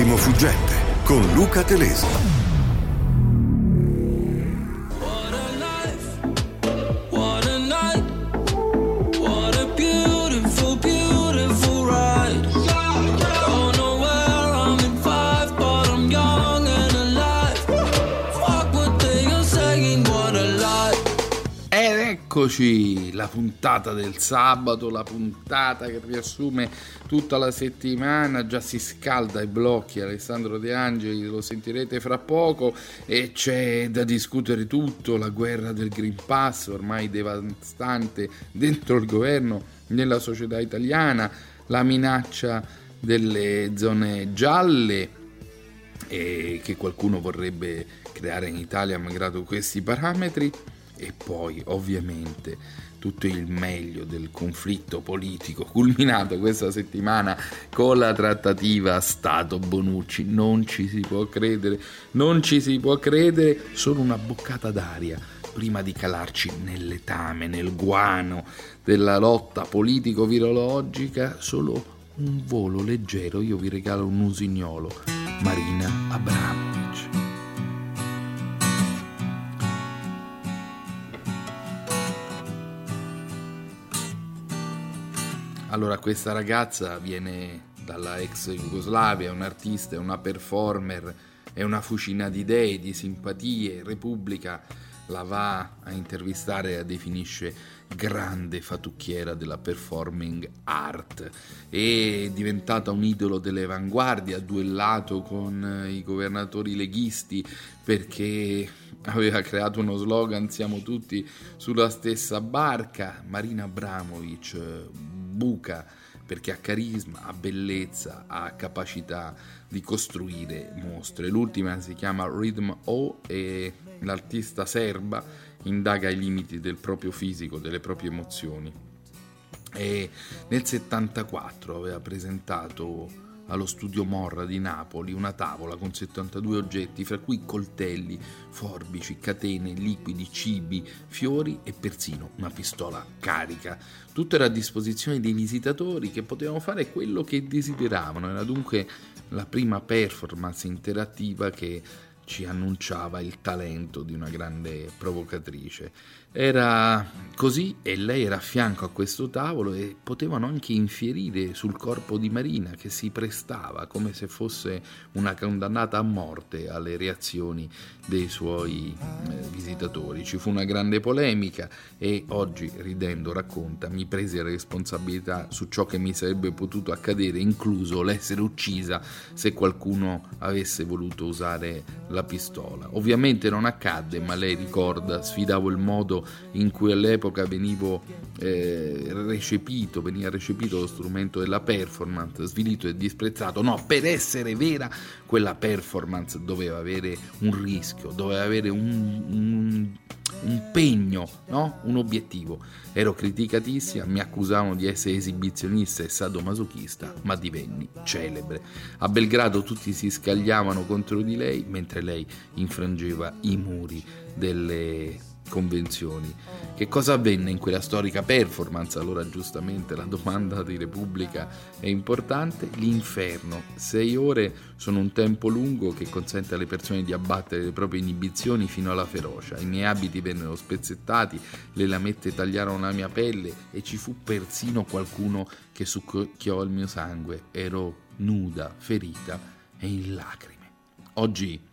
L'attimo fuggente. Con Luca Telese. Eccoci, la puntata del sabato, la puntata che riassume tutta la settimana, già si scalda ai blocchi Alessandro De Angeli, lo sentirete fra poco. E c'è da discutere tutto, la guerra del Green Pass ormai devastante dentro il governo, nella società italiana, la minaccia delle zone gialle, e che qualcuno vorrebbe creare in Italia malgrado questi parametri e poi ovviamente tutto il meglio del conflitto politico culminato questa settimana con la trattativa Stato Bonucci. Non ci si può credere non ci si può credere. Solo una boccata d'aria prima di calarci nel letame nel guano della lotta politico-virologica. Solo un volo leggero. Io vi regalo un usignolo. Marina Abramovic Allora, questa ragazza viene dalla ex Jugoslavia, è un'artista, è una performer, è una fucina di idee, di simpatie. Repubblica la va a intervistare e la definisce grande fatucchiera della performing art. È diventata un idolo delle avanguardie, ha duellato con i governatori leghisti perché aveva creato uno slogan siamo tutti sulla stessa barca. Marina Abramovic buca perché ha carisma, ha bellezza, ha capacità di costruire mostre. L'ultima si chiama Rhythm O e l'artista serba indaga i limiti del proprio fisico, delle proprie emozioni. E nel 74 aveva presentato allo studio Morra di Napoli una tavola con 72 oggetti, fra cui coltelli, forbici, catene, liquidi, cibi, fiori e persino una pistola carica. Tutto era a disposizione dei visitatori che potevano fare quello che desideravano. Era dunque la prima performance interattiva che ci annunciava il talento di una grande provocatrice. Era così e lei era a fianco a questo tavolo e potevano anche infierire sul corpo di Marina che si prestava come se fosse una condannata a morte alle reazioni dei suoi eh, visitatori. Ci fu una grande polemica e oggi ridendo racconta mi presi la responsabilità su ciò che mi sarebbe potuto accadere, incluso l'essere uccisa se qualcuno avesse voluto usare la pistola. Ovviamente non accadde, ma lei ricorda, sfidavo il modo in cui all'epoca venivo eh, recepito, veniva recepito lo strumento della performance, svilito e disprezzato. No, per essere vera, quella performance doveva avere un rischio, doveva avere un, un, un pegno, no? un obiettivo. Ero criticatissima, mi accusavano di essere esibizionista e sadomasochista, ma divenni celebre. A Belgrado tutti si scagliavano contro di lei, mentre lei infrangeva i muri delle convenzioni. Che cosa avvenne in quella storica performance? Allora giustamente la domanda di Repubblica è importante. L'inferno. Sei ore sono un tempo lungo che consente alle persone di abbattere le proprie inibizioni fino alla ferocia. I miei abiti vennero spezzettati, le lamette tagliarono la mia pelle e ci fu persino qualcuno che succhiò il mio sangue. Ero nuda, ferita e in lacrime. Oggi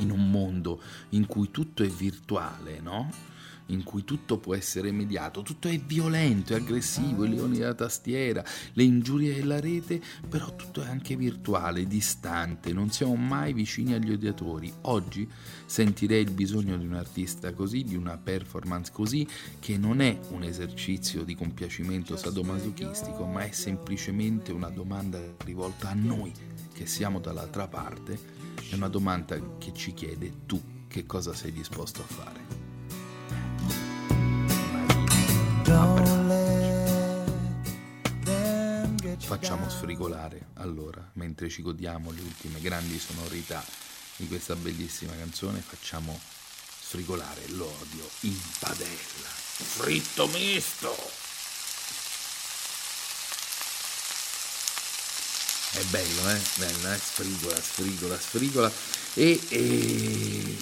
in un mondo in cui tutto è virtuale, no? in cui tutto può essere mediato, tutto è violento, è aggressivo, i leoni della tastiera, le ingiurie della rete, però tutto è anche virtuale, distante, non siamo mai vicini agli odiatori. Oggi sentirei il bisogno di un artista così, di una performance così, che non è un esercizio di compiacimento sadomasochistico, ma è semplicemente una domanda rivolta a noi che siamo dall'altra parte, è una domanda che ci chiede tu che cosa sei disposto a fare. Facciamo sfrigolare allora, mentre ci godiamo le ultime grandi sonorità di questa bellissima canzone, facciamo sfrigolare l'odio in padella. Fritto misto! È bello, eh? Bello, eh? Sfrigola, sfrigola, sfrigola. E, e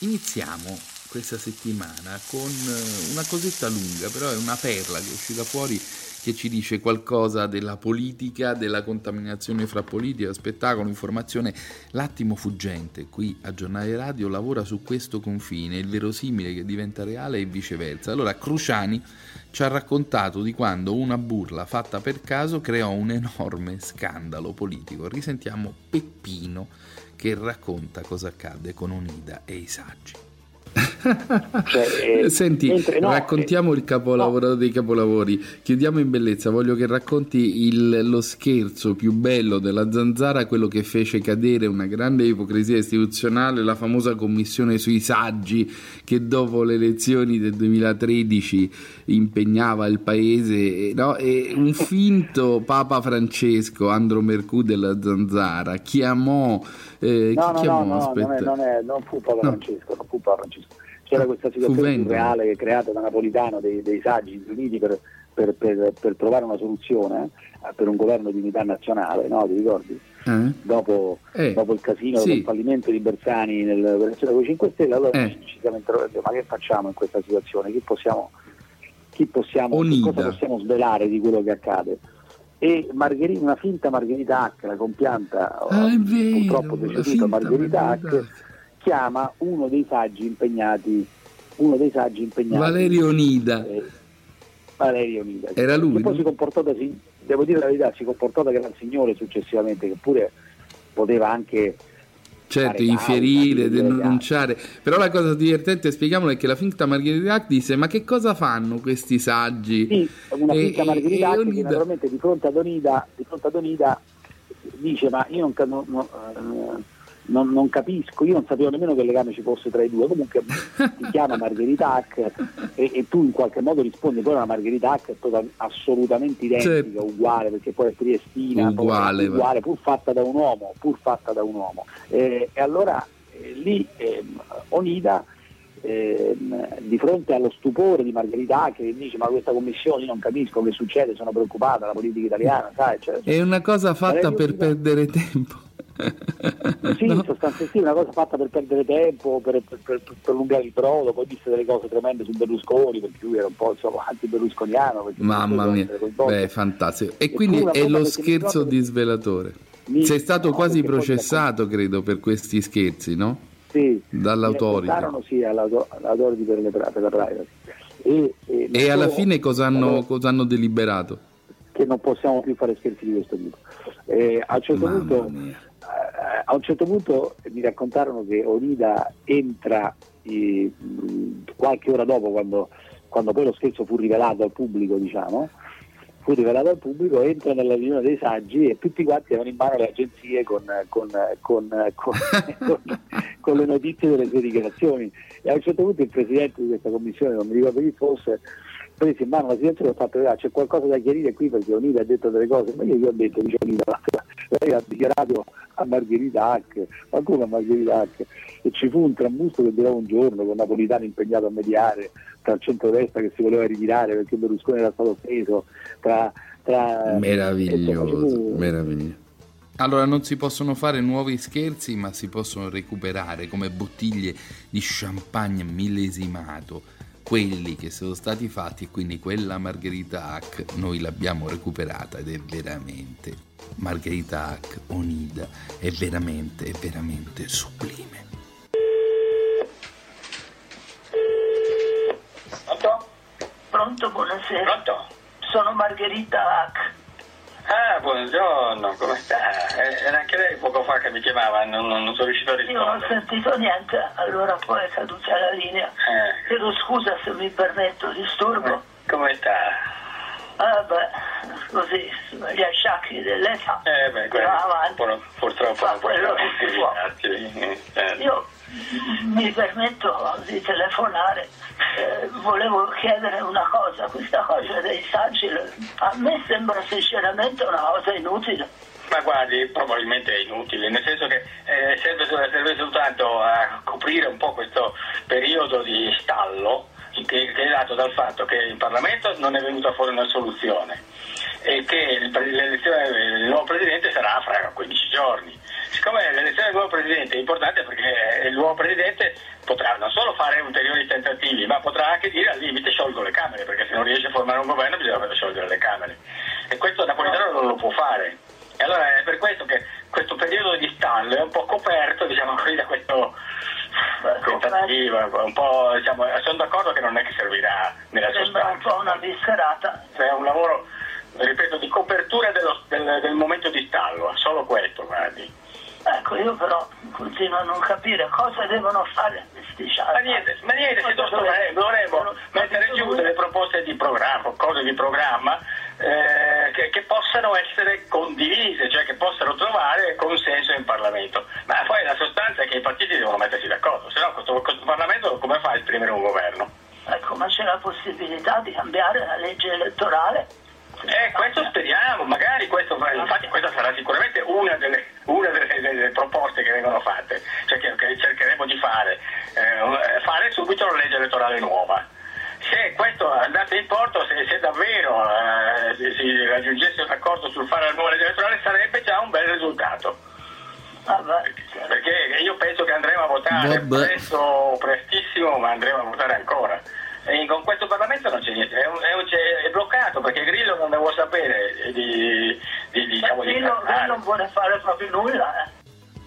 iniziamo questa settimana con eh, una cosetta lunga, però è una perla che è uscita fuori che ci dice qualcosa della politica, della contaminazione fra politica, spettacolo, informazione. L'attimo fuggente qui a Giornale Radio lavora su questo confine, il verosimile che diventa reale e viceversa. Allora Cruciani ci ha raccontato di quando una burla fatta per caso creò un enorme scandalo politico. Risentiamo Peppino che racconta cosa accade con Onida e i saggi. Cioè, eh, Senti, no, raccontiamo eh, il capolavoro dei capolavori. Chiudiamo in bellezza. Voglio che racconti il- lo scherzo più bello della zanzara, quello che fece cadere una grande ipocrisia istituzionale, la famosa commissione sui saggi che dopo le elezioni del 2013 impegnava il paese. no? E un finto Papa Francesco, Andro Mercù della zanzara, chiamò. eh, No, chi no, chiamò? no, no, non, è, Aspetta. non, è- non fu Papa No. Francesco, non fu Papa Francesco. C'era Ah, questa fu situazione surreale che è creata da Napolitano dei, dei saggi riuniti per, per, per, per trovare una soluzione eh, per un governo di unità nazionale, no? Ti ricordi? Eh? Dopo, Eh, dopo il casino, sì. il fallimento di Bersani nell'operazione con i 5 Stelle, allora Eh. ci, siamo interrogati, ma che facciamo in questa situazione? Chi possiamo, chi possiamo, cosa possiamo svelare di quello che accade? E Margherita, una finta Margherita Hack, la compianta, Ah, purtroppo deceduta Margherita Hack, chiama uno dei saggi impegnati, uno dei saggi impegnati Valerio Onida. eh, Valerio Onida. Era lui, Che poi si comportò da, si- devo dire la verità, si comportò da gran signore successivamente, che pure poteva anche Certo, infierire, denunciare. Però la cosa divertente, spieghiamola, è che la finta Margherita disse: Ma che cosa fanno questi saggi? Sì, una finta Margherita che Onida- naturalmente di fronte ad Onida, di fronte ad Onida dice ma io non, non- non- eh, non- non capisco, io non sapevo nemmeno che legame ci fosse tra i due, comunque ti chiama Margherita Hack e, e tu in qualche modo rispondi, poi una Margherita Hack è total- assolutamente identica, Certo. uguale, perché poi è triestina, poi è Uguale, uguale, pur fatta da un uomo, pur fatta da un uomo. Eh, e allora eh, lì ehm, Onida ehm, di fronte allo stupore di Margherita che dice ma questa commissione io non capisco che succede, sono preoccupata, la politica italiana, sai, cioè, È una cosa fatta per perdere tempo. Sì, No? sostanza sì, una cosa fatta per perdere tempo, per, per, per, per prolungare il brodo, poi disse delle cose tremende su Berlusconi, perché lui era un po' insomma, anti-berlusconiano. Mamma mia, beh, fantastico. E E quindi è lo scherzo di svelatore. Mi- Sei stato no, quasi perché poi processato, credo, per questi scherzi, no? Sì, raccontarono, sì, all'auto- all'autority per, le, per la privacy. E, e E alla solo- fine cosa hanno, cosa hanno deliberato? che non possiamo più fare scherzi di questo tipo. Eh, a, un certo Mamma punto, mia. A un certo punto mi raccontarono che Onida entra eh, qualche ora dopo, quando, quando poi lo scherzo fu rivelato al pubblico, diciamo, fu rivelato al pubblico, entra nella riunione dei saggi e tutti quanti avevano in mano le agenzie con- con- con- con le notizie delle sue dichiarazioni. E a un certo punto il presidente di questa commissione, non mi ricordo chi fosse, prese in mano la situazione e ha fatto "Ah, c'è qualcosa da chiarire qui perché Onida ha detto delle cose, ma io gli ho detto, dice Onida, lei ha dichiarato a Margherita Hack, ma come a Margherita Hack? E ci fu un trambusto che durò un giorno con Napolitano impegnato a mediare tra il centrodestra che si voleva ritirare perché Berlusconi era stato offeso, tra... tra Meraviglioso, fu- meraviglioso. Allora non si possono fare nuovi scherzi, ma si possono recuperare come bottiglie di champagne millesimato quelli che sono stati fatti e quindi quella Margherita Hack noi l'abbiamo recuperata ed è veramente Margherita Hack Onida è veramente è veramente sublime Pronto? Pronto buonasera Pronto? Sono Margherita Hack Ah, buongiorno, come sta? Eh, Era anche lei poco fa che mi chiamava, non, non- sono riuscito a Io non ho rispondere. sentito niente, allora poi è caduta la linea. Eh, Chiedo scusa se mi permetto, disturbo. come sta? Ah beh, così, gli acciacchi dell'età. Eh beh, quello purtroppo Fa quello che si può. tutti eh, Io mi permetto di telefonare, eh, volevo chiedere una cosa, questa cosa dei saggi a me sembra sinceramente una cosa inutile. Ma guardi, probabilmente è inutile, nel senso che eh, serve, serve soltanto a coprire un po' questo periodo di stallo che, che è dato dal fatto che in Parlamento non è venuta fuori una soluzione e che l'elezione del nuovo Presidente sarà fra 15 giorni. Del nuovo Presidente è importante perché il nuovo Presidente potrà non solo fare ulteriori tentativi, ma potrà anche dire al limite sciolgo le Camere, perché se non riesce a formare un governo bisogna far sciogliere le Camere. E questo Napolitano non lo può fare. E allora è per questo che questo periodo di stallo è un po' coperto, diciamo così, da questo tentativo, un po', diciamo, sono d'accordo che non è che servirà nella Sembra un sostanza. po' una viscerata. È un lavoro, ripeto, di copertura dello- del, del momento di stallo, solo questo, guardi. Ecco, io però continuo a non capire cosa devono fare questi Ma sciacchi. niente, ma niente, se dovremmo, mettere giù delle proposte di programma, cose di programma eh, che, che possano essere condivise, cioè che possano trovare consenso in Parlamento. Ma poi la sostanza è che i partiti devono mettersi d'accordo, se no questo, questo Parlamento come fa a esprimere un governo? Ecco, ma c'è la possibilità di cambiare la legge elettorale? Eh, questo speriamo, magari questo, infatti questa sarà sicuramente una delle, una delle- delle proposte che vengono fatte, cioè che, che cercheremo di fare, eh, fare subito una legge elettorale nuova. Se questo andasse in porto, se, se davvero eh, si, si raggiungesse un accordo sul fare la nuova legge elettorale sarebbe già un bel risultato. Perché io penso che andremo a votare presto prestissimo, ma andremo a votare ancora. E con questo Parlamento non c'è niente, è, un- è un- è bloccato perché Grillo non ne vuole sapere di, di, diciamo, di Chi non, vuole fare proprio nulla, eh.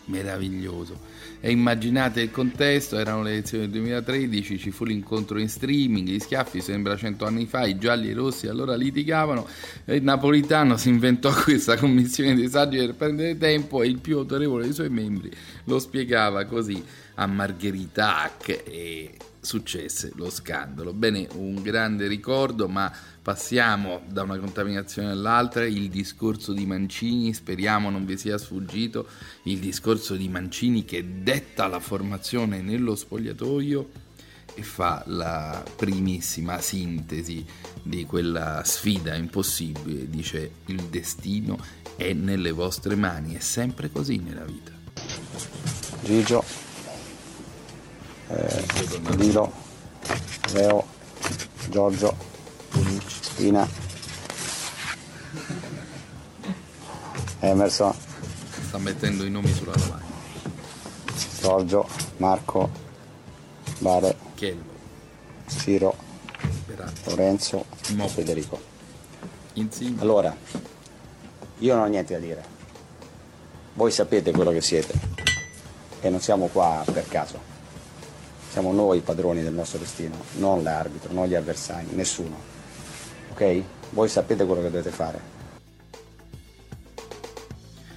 meraviglioso. E immaginate il contesto, erano le elezioni del 2013, ci fu l'incontro in streaming, gli schiaffi sembra cento anni fa, i gialli e i rossi allora litigavano, e il Napolitano si inventò questa commissione dei saggi per prendere tempo e il più autorevole dei suoi membri lo spiegava così a Margherita Hack e successe lo scandalo. Bene, un grande ricordo, ma passiamo da una contaminazione all'altra. Il discorso di Mancini, speriamo non vi sia sfuggito, il discorso di Mancini che detta la formazione nello spogliatoio e fa la primissima sintesi di quella sfida impossibile. Dice il destino è nelle vostre mani, è sempre così nella vita. Gigio, eh, Lilo, Leo, Giorgio, Spina, Emerson, Sta mettendo i nomi sulla lavagna. Giorgio, Marco, Bare, Chello, Ciro, Beratti, Lorenzo, Mo. Federico. Insigne. Allora, io non ho niente da dire. Voi sapete quello che siete e non siamo qua per caso. Siamo noi i padroni del nostro destino, non l'arbitro, non gli avversari, nessuno. Ok? Voi sapete quello che dovete fare.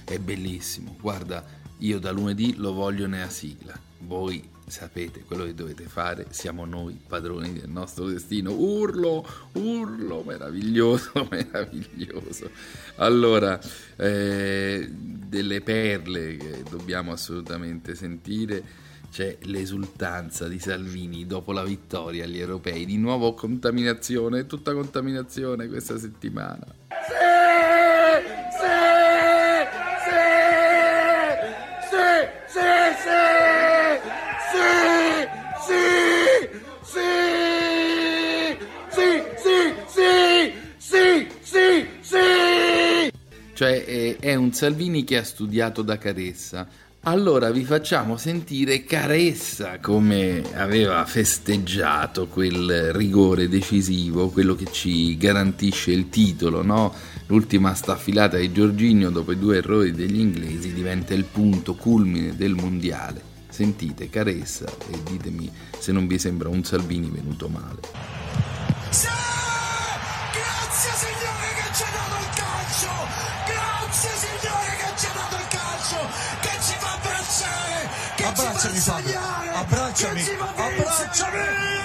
È bellissimo. Guarda, io da lunedì lo voglio nella sigla. Voi sapete quello che dovete fare, siamo noi padroni del nostro destino. Urlo, urlo, meraviglioso, meraviglioso. Allora, eh, delle perle che dobbiamo assolutamente sentire. C'è l'esultanza di Salvini dopo la vittoria agli europei. Di nuovo contaminazione, tutta contaminazione questa settimana. Cioè è, è un Salvini che ha studiato da Caressa. Allora vi facciamo sentire Caressa come aveva festeggiato quel rigore decisivo, quello che ci garantisce il titolo, no? L'ultima staffilata di Giorginio dopo i due errori degli inglesi diventa il punto culmine del mondiale. Sentite Caressa e ditemi se non vi sembra un Salvini venuto male. Sì! signore che ci ha dato il calcio! Grazie signore che ci ha dato il calcio! Abbracciami, ci fa Fabio. Abbracciami. Abbracciami.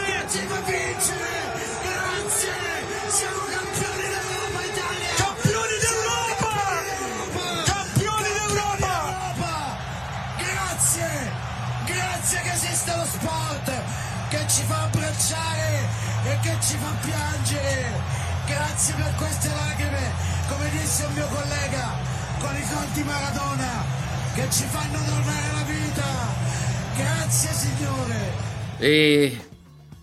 Che ci fa vincere! Grazie! Siamo campioni d'Europa Italia! Campioni d'Europa! Campioni d'Europa! Grazie! Grazie che esiste lo sport che ci fa abbracciare e che ci fa piangere! Grazie per queste lacrime, come disse un mio collega, con i conti Maradona, che ci fanno tornare la vita! Grazie signore! E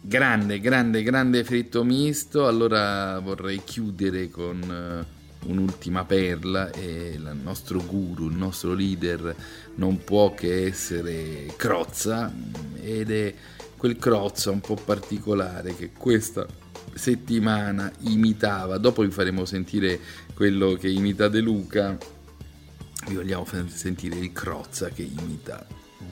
grande, grande, grande fritto misto. Allora vorrei chiudere con eh, un'ultima perla e il nostro guru, il nostro leader non può che essere Crozza ed è quel Crozza un po' particolare che questa settimana imitava. Dopo vi faremo sentire quello che imita De Luca. Vi vogliamo sentire il Crozza che imita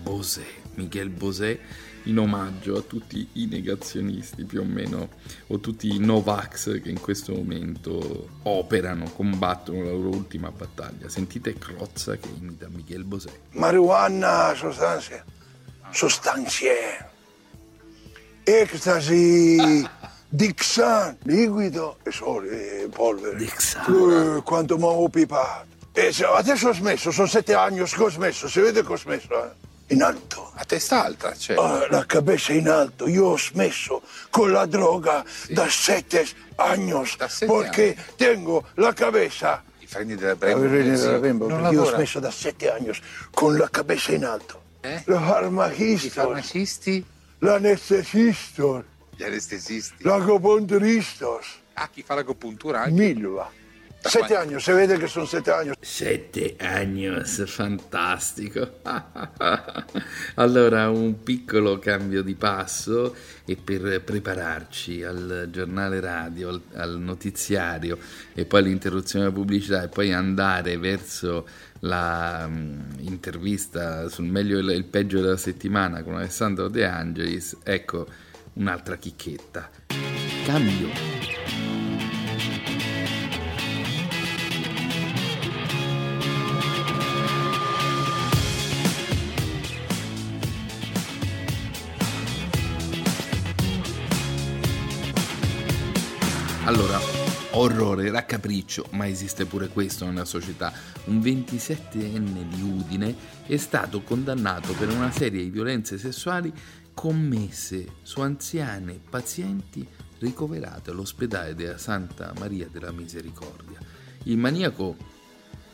Bosè, Michel Bosè, in omaggio a tutti i negazionisti più o meno, o tutti i Novax che in questo momento operano, combattono la loro ultima battaglia. Sentite Crozza che imita Michel Bosè. marijuana, sostanze, sostanze, ecstasy, Dixan, liquido e sole, e polvere. Dixan. Eh, quanto mi ho pipato. E adesso ho smesso, sono sette anni che ho smesso, si vede che ho smesso, eh? In alto. A testa alta, cioè. Ah, la cabeza in alto, io ho smesso con la droga da sette anni, sette perché tengo la cabeza I freni della la Brembo. Verena sì. della perché io ho smesso da sette anni con la cabeza in alto. Eh? Los I farmacistas, farmacisti, l'anestesistas, gli anestesisti. l'agopunturistas, Ah, chi fa l'agopuntura anche. Milva. Sette anni, si vede che sono sette anni. Sette años, fantastico. allora, un piccolo cambio di passo e per prepararci al giornale radio, al, al notiziario e poi all'interruzione della pubblicità e poi andare verso la mm, intervista sul meglio e il peggio della settimana con Alessandro De Angelis, ecco un'altra chicchetta. Cambio. Orrore, raccapriccio, ma esiste pure questo nella società. Un 27enne di Udine è stato condannato per una serie di violenze sessuali commesse su anziane pazienti ricoverate all'ospedale della Santa Maria della Misericordia. Il maniaco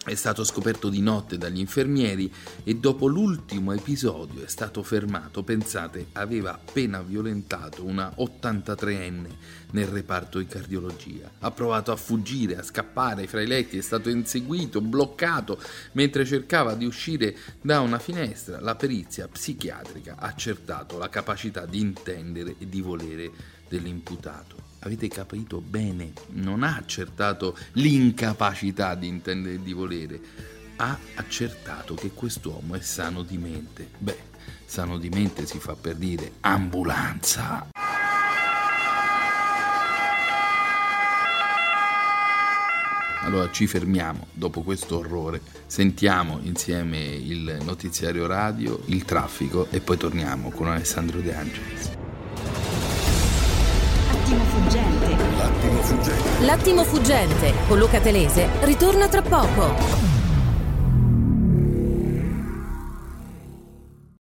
è stato scoperto di notte dagli infermieri e dopo l'ultimo episodio è stato fermato. Pensate, aveva appena violentato una 83enne nel reparto di cardiologia. Ha provato a fuggire, a scappare fra i letti, è stato inseguito, bloccato mentre cercava di uscire da una finestra. La perizia psichiatrica ha accertato la capacità di intendere e di volere dell'imputato. Avete capito bene, non ha accertato l'incapacità di intendere e di volere, ha accertato che quest'uomo è sano di mente. Beh, sano di mente si fa per dire ambulanza. Allora ci fermiamo dopo questo orrore, sentiamo insieme il notiziario radio, il traffico e poi torniamo con Alessandro De Angelis. L'attimo fuggente con Luca Telese ritorna tra poco.